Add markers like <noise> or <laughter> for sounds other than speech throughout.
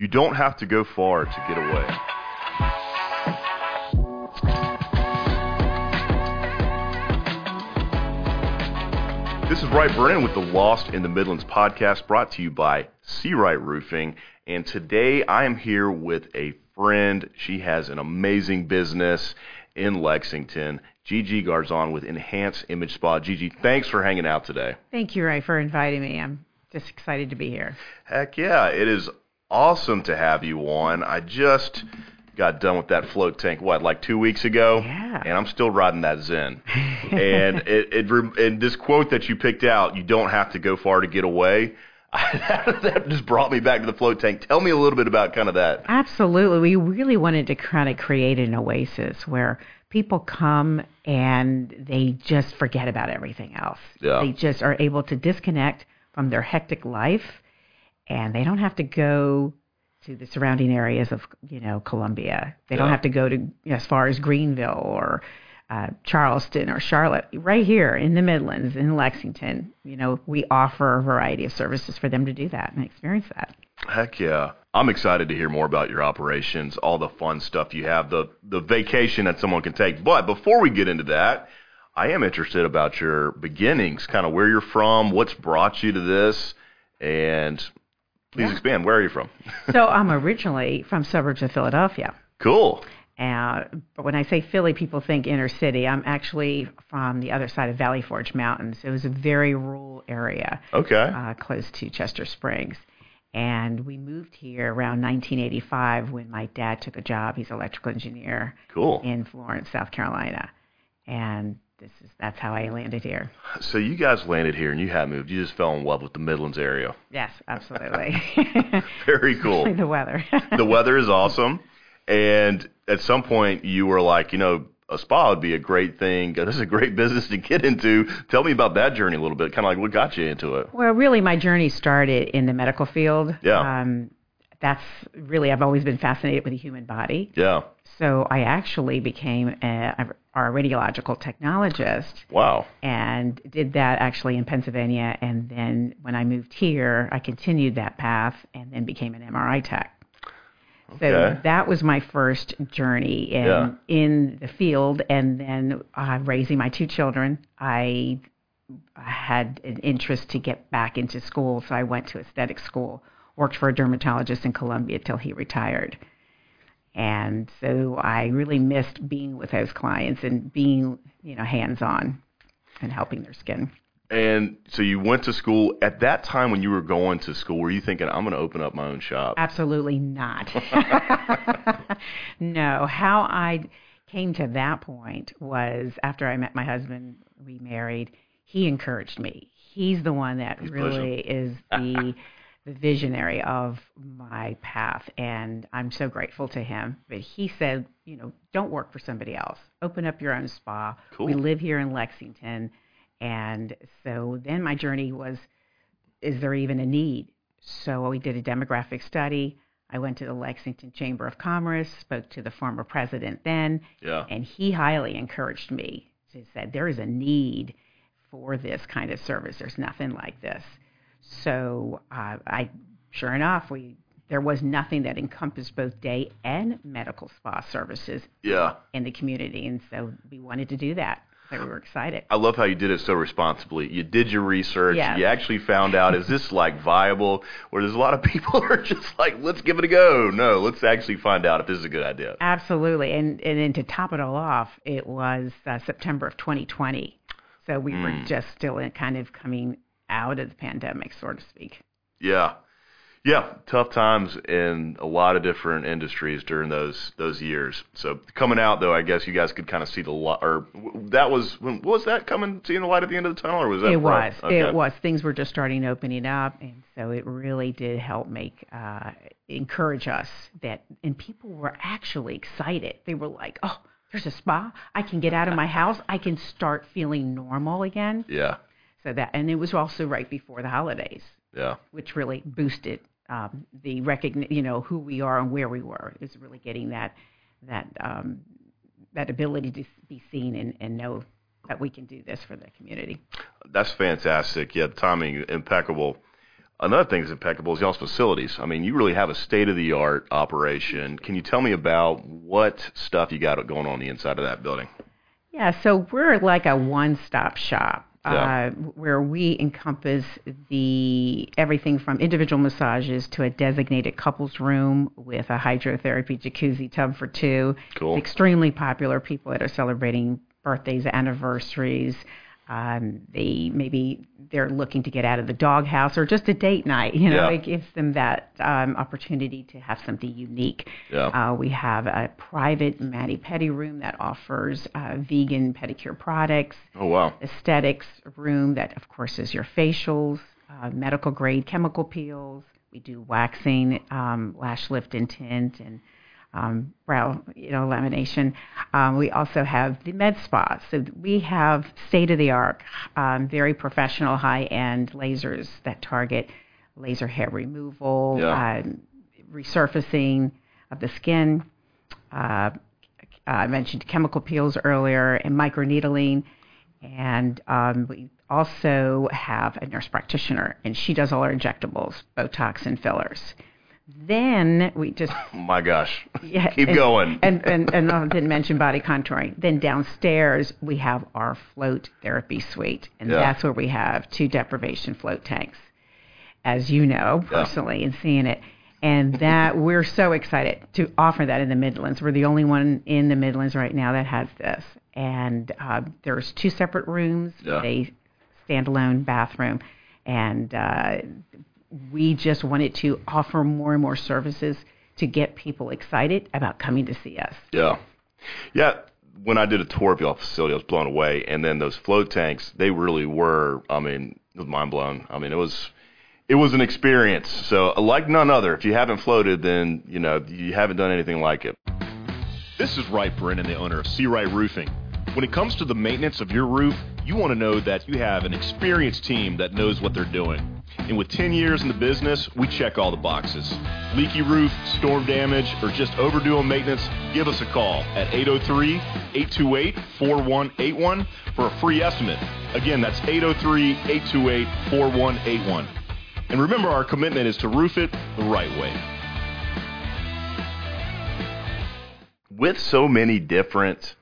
You don't have to go far to get away. This is Wright Brennan with the Lost in the Midlands podcast brought to you by Seawright Roofing. And today I am here with a friend. She has an amazing business in Lexington. Gigi Garzon with Enhance Image Spa. Gigi, thanks for hanging out today. Thank you, Ray, for inviting me. I'm just excited to be here. Heck yeah, it is awesome to have you on. I just got done with that float tank what like two weeks ago Yeah. and i'm still riding that zen <laughs> and it, it and this quote that you picked out you don't have to go far to get away <laughs> that just brought me back to the float tank tell me a little bit about kind of that Absolutely. We really wanted to kind of create an oasis where people come and they just forget about everything else. Yeah. They just are able to disconnect from their hectic life and they don't have to go to the surrounding areas of, you know, Columbia. They don't have to go to as far as Greenville or uh, Charleston or Charlotte. Right here in the Midlands, in Lexington, you know, we offer a variety of services for them to do that and experience that. heck yeah i'm excited to hear more about your operations all the fun stuff you have the the vacation that someone can take but before we get into that i am interested about your beginnings kind of where you're from what's brought you to this and please Yeah. expand where are you from <laughs> so I'm originally from suburbs of Philadelphia. cool Uh, but when I say Philly, people think inner city. I'm actually from the other side of Valley Forge Mountains. It was a very rural area okay uh, close to Chester Springs. And we moved here around 1985 when my dad took a job. He's an electrical engineer cool in Florence, South Carolina. And this is that's how I landed here. so you guys landed here and you had moved you just fell in love with the midlands area Yes, absolutely. <laughs> very <laughs> cool the weather. <laughs> the weather is awesome. And at some point, you were like, you know, a spa would be a great thing. This is a great business to get into. Tell me about that journey a little bit. Kind of like what got you into it. Well, really, my journey started in the medical field. Yeah. Um, that's really, I've always been fascinated with the human body. Yeah. So I actually became a, a, radiological technologist Wow. and did that actually in Pennsylvania. And then when I moved here, I continued that path and then became an MRI tech. So Okay. that was my first journey in Yeah. in the field, and then uh, raising my two children. I had an interest to get back into school, so I went to aesthetic school. Worked for a dermatologist in Columbia till he retired, and so I really missed being with those clients and being, you know, hands on and helping their skin. And so you went to school. At that time when you were going to school, were you thinking, I'm going to open up my own shop? Absolutely not. <laughs> no, how I came to that point was after I met my husband, we married. He encouraged me. He's the one that He's really is the <laughs> the visionary of my path, and I'm so grateful to him. But he said, you know, don't work for somebody else. Open up your own spa. We live here in Lexington, and so then my journey was is there even a need? So we did a demographic study. I went to the Lexington Chamber of Commerce, spoke to the former president then, Yeah. and he highly encouraged me. He said, There is a need for this kind of service. There's nothing like this. So uh, I, sure enough, we there was nothing that encompassed both day and medical spa services Yeah. in the community, and so we wanted to do that. So we were excited. I love how you did it so responsibly. You did your research. Yes. You actually found out is this like viable? Where there's a lot of people <laughs> are just like, let's give it a go. No, let's actually find out if this is a good idea. Absolutely, and and then to top it all off, it was uh, September of 2020, so we were just still in kind of coming out of the pandemic, so to speak. Yeah. Yeah, tough times in a lot of different industries during those those years. So coming out though, I guess you guys could kind of see the light. Or that was when was that coming? Seeing the light at the end of the tunnel, or was that? It right? was, Okay. it was. Things were just starting opening up, and so it really did help make uh, encourage us that, and people were actually excited. They were like, "Oh, there's a spa. I can get out of my house. I can start feeling normal again." Yeah, So that, and it was also right before the holidays. yeah, which really boosted um, the recogni- you know, who we are and where we were. Is really getting that that um, that ability to be seen and, and know that we can do this for the community. that's fantastic. Yeah, timing impeccable. another thing that's impeccable is y'all's facilities. I mean, you really have a state of the art operation. Can you tell me about what stuff you got going on the inside of that building? Yeah, so we're like a one-stop shop. Yeah. Uh, where we encompass the everything from individual massages to a designated couples room with a hydrotherapy jacuzzi tub for two. Cool. It's extremely popular. People that are celebrating birthdays, anniversaries, um, they maybe they're looking to get out of the doghouse or just a date night. You know, Yeah. it gives them that um, opportunity to have something unique. Yeah. Uh, we have a private mani pedi room that offers uh, vegan pedicure products Oh wow. aesthetics room that, of course, is your facials, uh, medical grade chemical peels. We do waxing, um, lash lift and tint, and um, brow, you know, lamination. Um, we also have the med spa. So we have state of the art, um, very professional, high end lasers that target laser hair removal, Yeah. um, resurfacing of the skin. Uh, I mentioned chemical peels earlier and microneedling. And um, we also have a nurse practitioner, and she does all our injectables, Botox, and fillers. Then we just <laughs> My gosh. yeah, Keep and, going. And and and I didn't mention body contouring. Then downstairs we have our float therapy suite, and Yeah. that's where we have two deprivation float tanks, as you know Yeah. personally and seeing it. And that <laughs> we're so excited to offer that in the Midlands. We're the only one in the Midlands right now that has this. And uh, there's two separate rooms, Yeah. a standalone bathroom, and uh, we just wanted to offer more and more services to get people excited about coming to see us. Yeah. Yeah. When I did a tour of your facility, I was blown away. And then those float tanks, they really were, I mean, it was mind blown. I mean, it was, it was an experience. So uh, like none other. If you haven't floated, then, you know, you haven't done anything like it. This is Wright Brennan, the owner of Seawright Roofing. When it comes to the maintenance of your roof, you want to know that you have an experienced team that knows what they're doing. And with 10 years in the business, we check all the boxes. Leaky roof, storm damage, or just overdue on maintenance, give us a call at 803-828-4181 for a free estimate. Again, that's 803-828-4181. And remember, our commitment is to roof it the right way. With so many different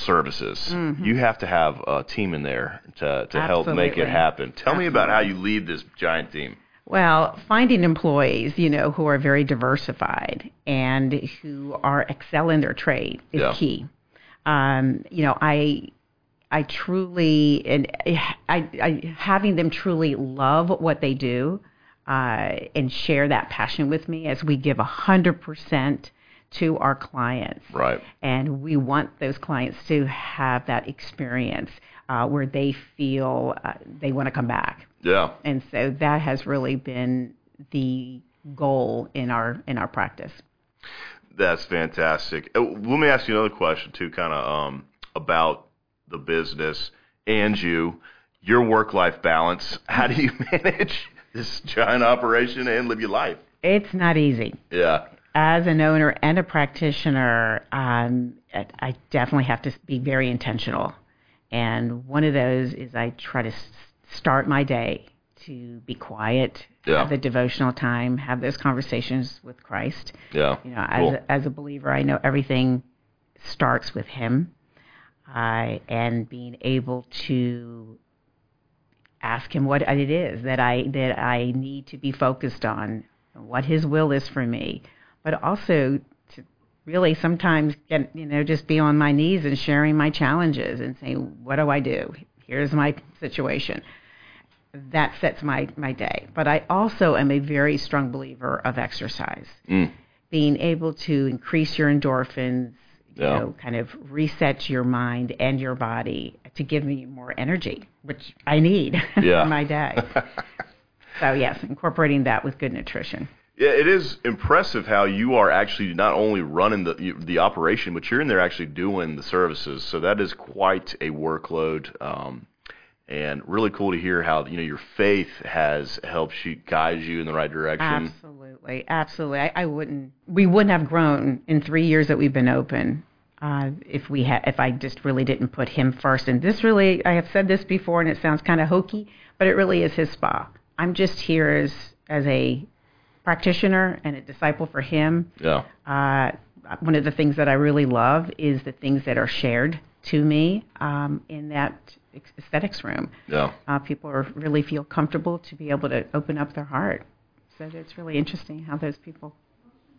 services, you have to have a team in there to, to help make it happen. Tell me about how you lead this giant team. Well, finding employees, you know, who are very diversified and who are excel in their trade is Yeah. key. Um, you know, I I truly and I, I having them truly love what they do uh, and share that passion with me as we give a hundred percent to our clients Right. and we want those clients to have that experience uh, where they feel uh, they want to come back Yeah. and so that has really been the goal in our in our practice That's fantastic. Uh, Let me ask you another question too, kind of um, about the business and you, your work-life balance. How do you <laughs> manage this giant operation and live your life? it's not easy Yeah. As an owner and a practitioner um, I I definitely have to be very intentional and one of those is i try to s- start my day to be quiet Yeah. have the devotional time have those conversations with christ Yeah. You know, Cool. as a, as a believer, I know everything starts with Him, uh, and being able to ask Him what it is that I that I need to be focused on, what His will is for me, but also to really sometimes get you know just be on my knees and sharing my challenges and saying, what do I do? Here's my situation. That sets my my day. But I also am a very strong believer of exercise Mm. being able to increase your endorphins, you Yeah. know, kind of reset your mind and your body to give me more energy, which I need <laughs> Yeah. in my day. <laughs> so yes, incorporating that with good nutrition. Yeah, it is impressive how you are actually not only running the the operation, but you're in there actually doing the services. So that is quite a workload, um, and really cool to hear how you know your faith has helped you guide you in the right direction. Absolutely, absolutely. I, I wouldn't. We wouldn't have grown in three years that we've been open uh, if we had. If I just really didn't put him first. And this really, I have said this before, and it sounds kind of hokey, but it really is his spa. I'm just here as as a practitioner and a disciple for Him. Yeah. Uh, one of the things that I really love is the things that are shared to me um, in that aesthetics room. Yeah. Uh, people are, really feel comfortable to be able to open up their heart. So it's really interesting how those people,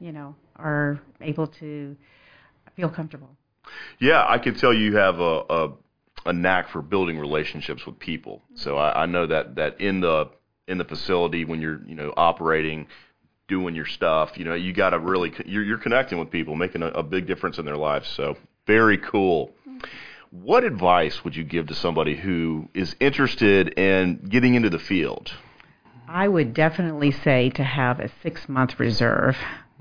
you know, are able to feel comfortable. Yeah, I can tell you have a, a a knack for building relationships with people. So I, I know that that in the in the facility when you're you know operating, doing your stuff, you know you got to really you're, you're connecting with people, making a, a big difference in their lives. So very cool. What advice would you give to somebody who is interested in getting into the field? I would definitely say to have a six month reserve,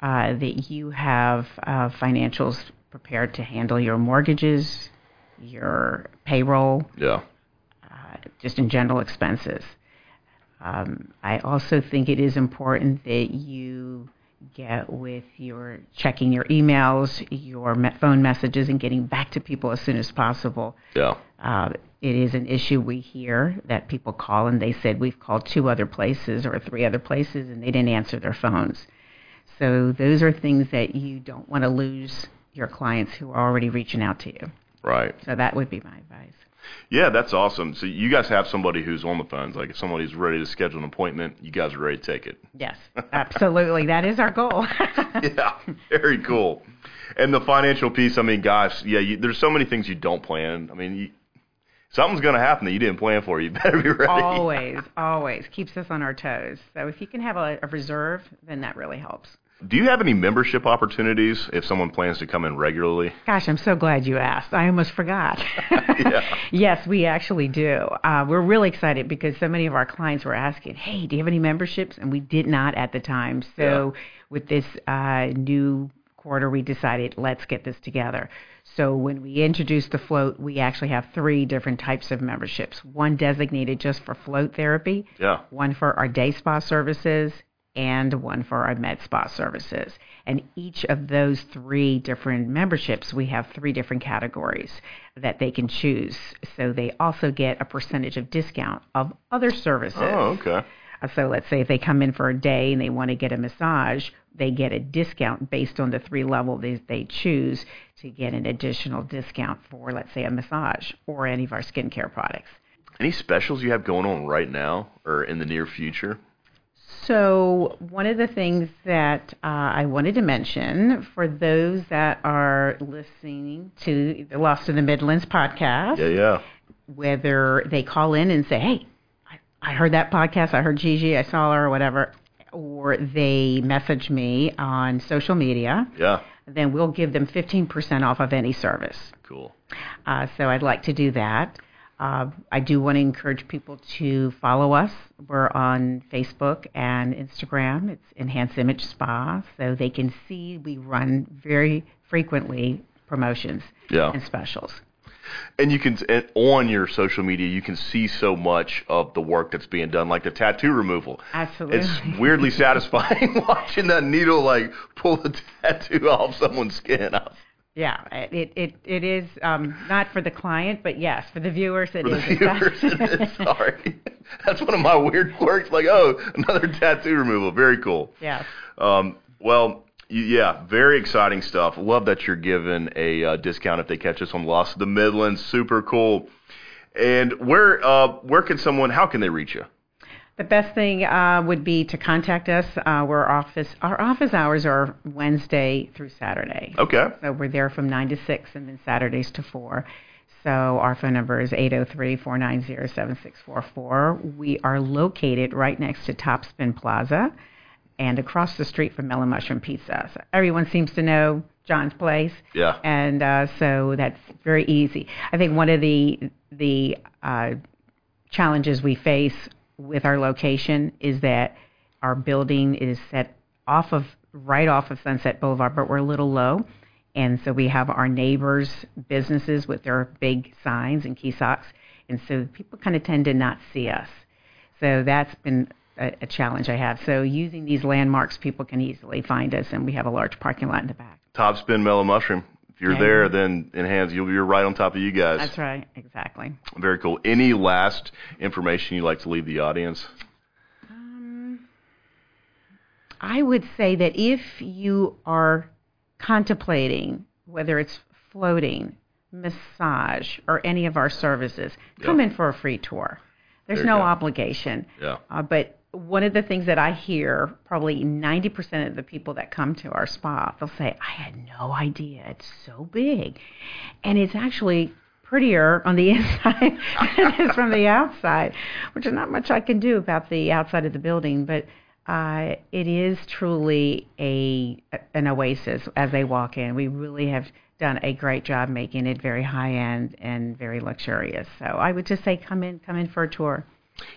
uh, that you have uh, financials prepared to handle your mortgages, your payroll, Yeah. uh, just in general expenses. Um, I also think it is important that you get with your checking your emails, your me- phone messages, and getting back to people as soon as possible. Yeah. Uh, it is an issue we hear that people call and they said we've called two other places or three other places and they didn't answer their phones. So those are things that you don't want to lose your clients who are already reaching out to you. Right. So that would be my advice. Yeah, that's awesome. So you guys have somebody who's on the phones. Like if somebody's ready to schedule an appointment, you guys are ready to take it. Yes, absolutely. that is our goal. <laughs> <laughs> yeah, very cool. And the financial piece, I mean, gosh, yeah, you, there's so many things you don't plan. I mean, you, something's going to happen that you didn't plan for. You <laughs> better be ready. always, always keeps us on our toes. So if you can have a, a reserve, then that really helps. Do you have any membership opportunities if someone plans to come in regularly? Gosh, I'm so glad you asked. I almost forgot. <laughs> <laughs> Yeah. yes, we actually do. Uh, we're really excited because so many of our clients were asking, "Hey, do you have any memberships?" And we did not at the time. So with this uh, new quarter, we decided let's get this together. So when we introduced the float, we actually have three different types of memberships. One designated just for float therapy, Yeah. one for our day spa services, and one for our med spa services. And each of those three different memberships, we have three different categories that they can choose. So they also get a percentage of discount of other services. Oh, okay. Uh, So let's say if they come in for a day and they want to get a massage, they get a discount based on the three level they, they choose to get an additional discount for, let's say, a massage or any of our skincare products. Any specials you have going on right now or in the near future? So, one of the things that uh, I wanted to mention for those that are listening to the Lost in the Midlands podcast, Yeah, yeah. whether they call in and say, Hey, I, I heard that podcast, I heard Gigi, I saw her, or whatever, or they message me on social media, Yeah. then we'll give them 15% off of any service. Cool. Uh, so I'd like to do that. Uh, I do want to encourage people to follow us. We're on Facebook and Instagram. It's Enhanced Image Spa, so they can see we run very frequently promotions Yeah. and specials. And you can and on your social media, you can see so much of the work that's being done, like the tattoo removal. Absolutely. It's weirdly <laughs> satisfying <laughs> watching that needle like pull the tattoo off someone's skin. Yeah, it it it is um, not for the client, but yes, for the viewers it For the is. viewers, <laughs> it is. Sorry, <laughs> that's one of my weird quirks. Like, oh, another tattoo removal. Very cool. yes. Um, well, yeah, very exciting stuff. Love that you're giving a uh, discount if they catch us on Lost of the Midlands. Super cool. And where uh, where can someone? How can they reach you? The best thing uh, would be to contact us. Uh, we're office. Our office hours are Wednesday through Saturday. Okay. So we're there from 9 to 6 and then Saturdays to 4. So our phone number is 803-490-7644. We are located right next to Topspin Plaza and across the street from Mellow Mushroom Pizza. So everyone seems to know John's place. Yeah. And uh, so that's very easy. I think one of the the uh, challenges we face with our location is that our building is set off of right off of Sunset Boulevard, but we're a little low. And so we have our neighbors' businesses with their big signs and kiosks. And so people kind of tend to not see us. So that's been a, a challenge I have. So using these landmarks, people can easily find us, and we have a large parking lot in the back. Top spin mellow mushroom you're yeah. there, then enhance. You'll, you're right on top of you guys. That's right. Exactly. Very cool. Any last information you'd like to leave the audience? Um, I would say that if you are contemplating whether it's floating, massage, or any of our services, come in for a free tour. There's no go. obligation. Yeah. Uh, but one of the things that I hear, probably 90% of the people that come to our spa, they'll say, I had no idea. It's so big. And it's actually prettier on the <laughs> inside than it is from the outside, which is not much I can do about the outside of the building. But uh, it is truly a an oasis as they walk in. We really have done a great job making it very high end and very luxurious. So I would just say come in, come in for a tour.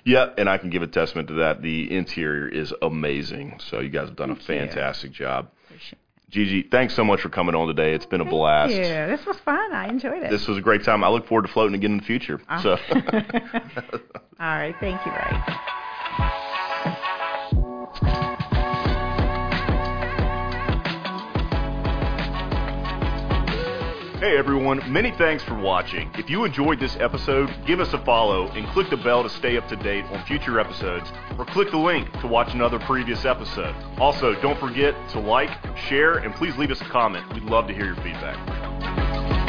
Yeah, and I can give a testament to that. The interior is amazing. So you guys have done a Thank you. fantastic job. Appreciate. Gigi, thanks so much for coming on today. It's been a Thank blast. you. This was fun. I enjoyed it. This was a great time. I look forward to floating again in the future. Ah. So <laughs> All right. Thank you, Ray. Hey everyone, many thanks for watching. If you enjoyed this episode, give us a follow and click the bell to stay up to date on future episodes, or click the link to watch another previous episode. Also, don't forget to like, share, and please leave us a comment. We'd love to hear your feedback.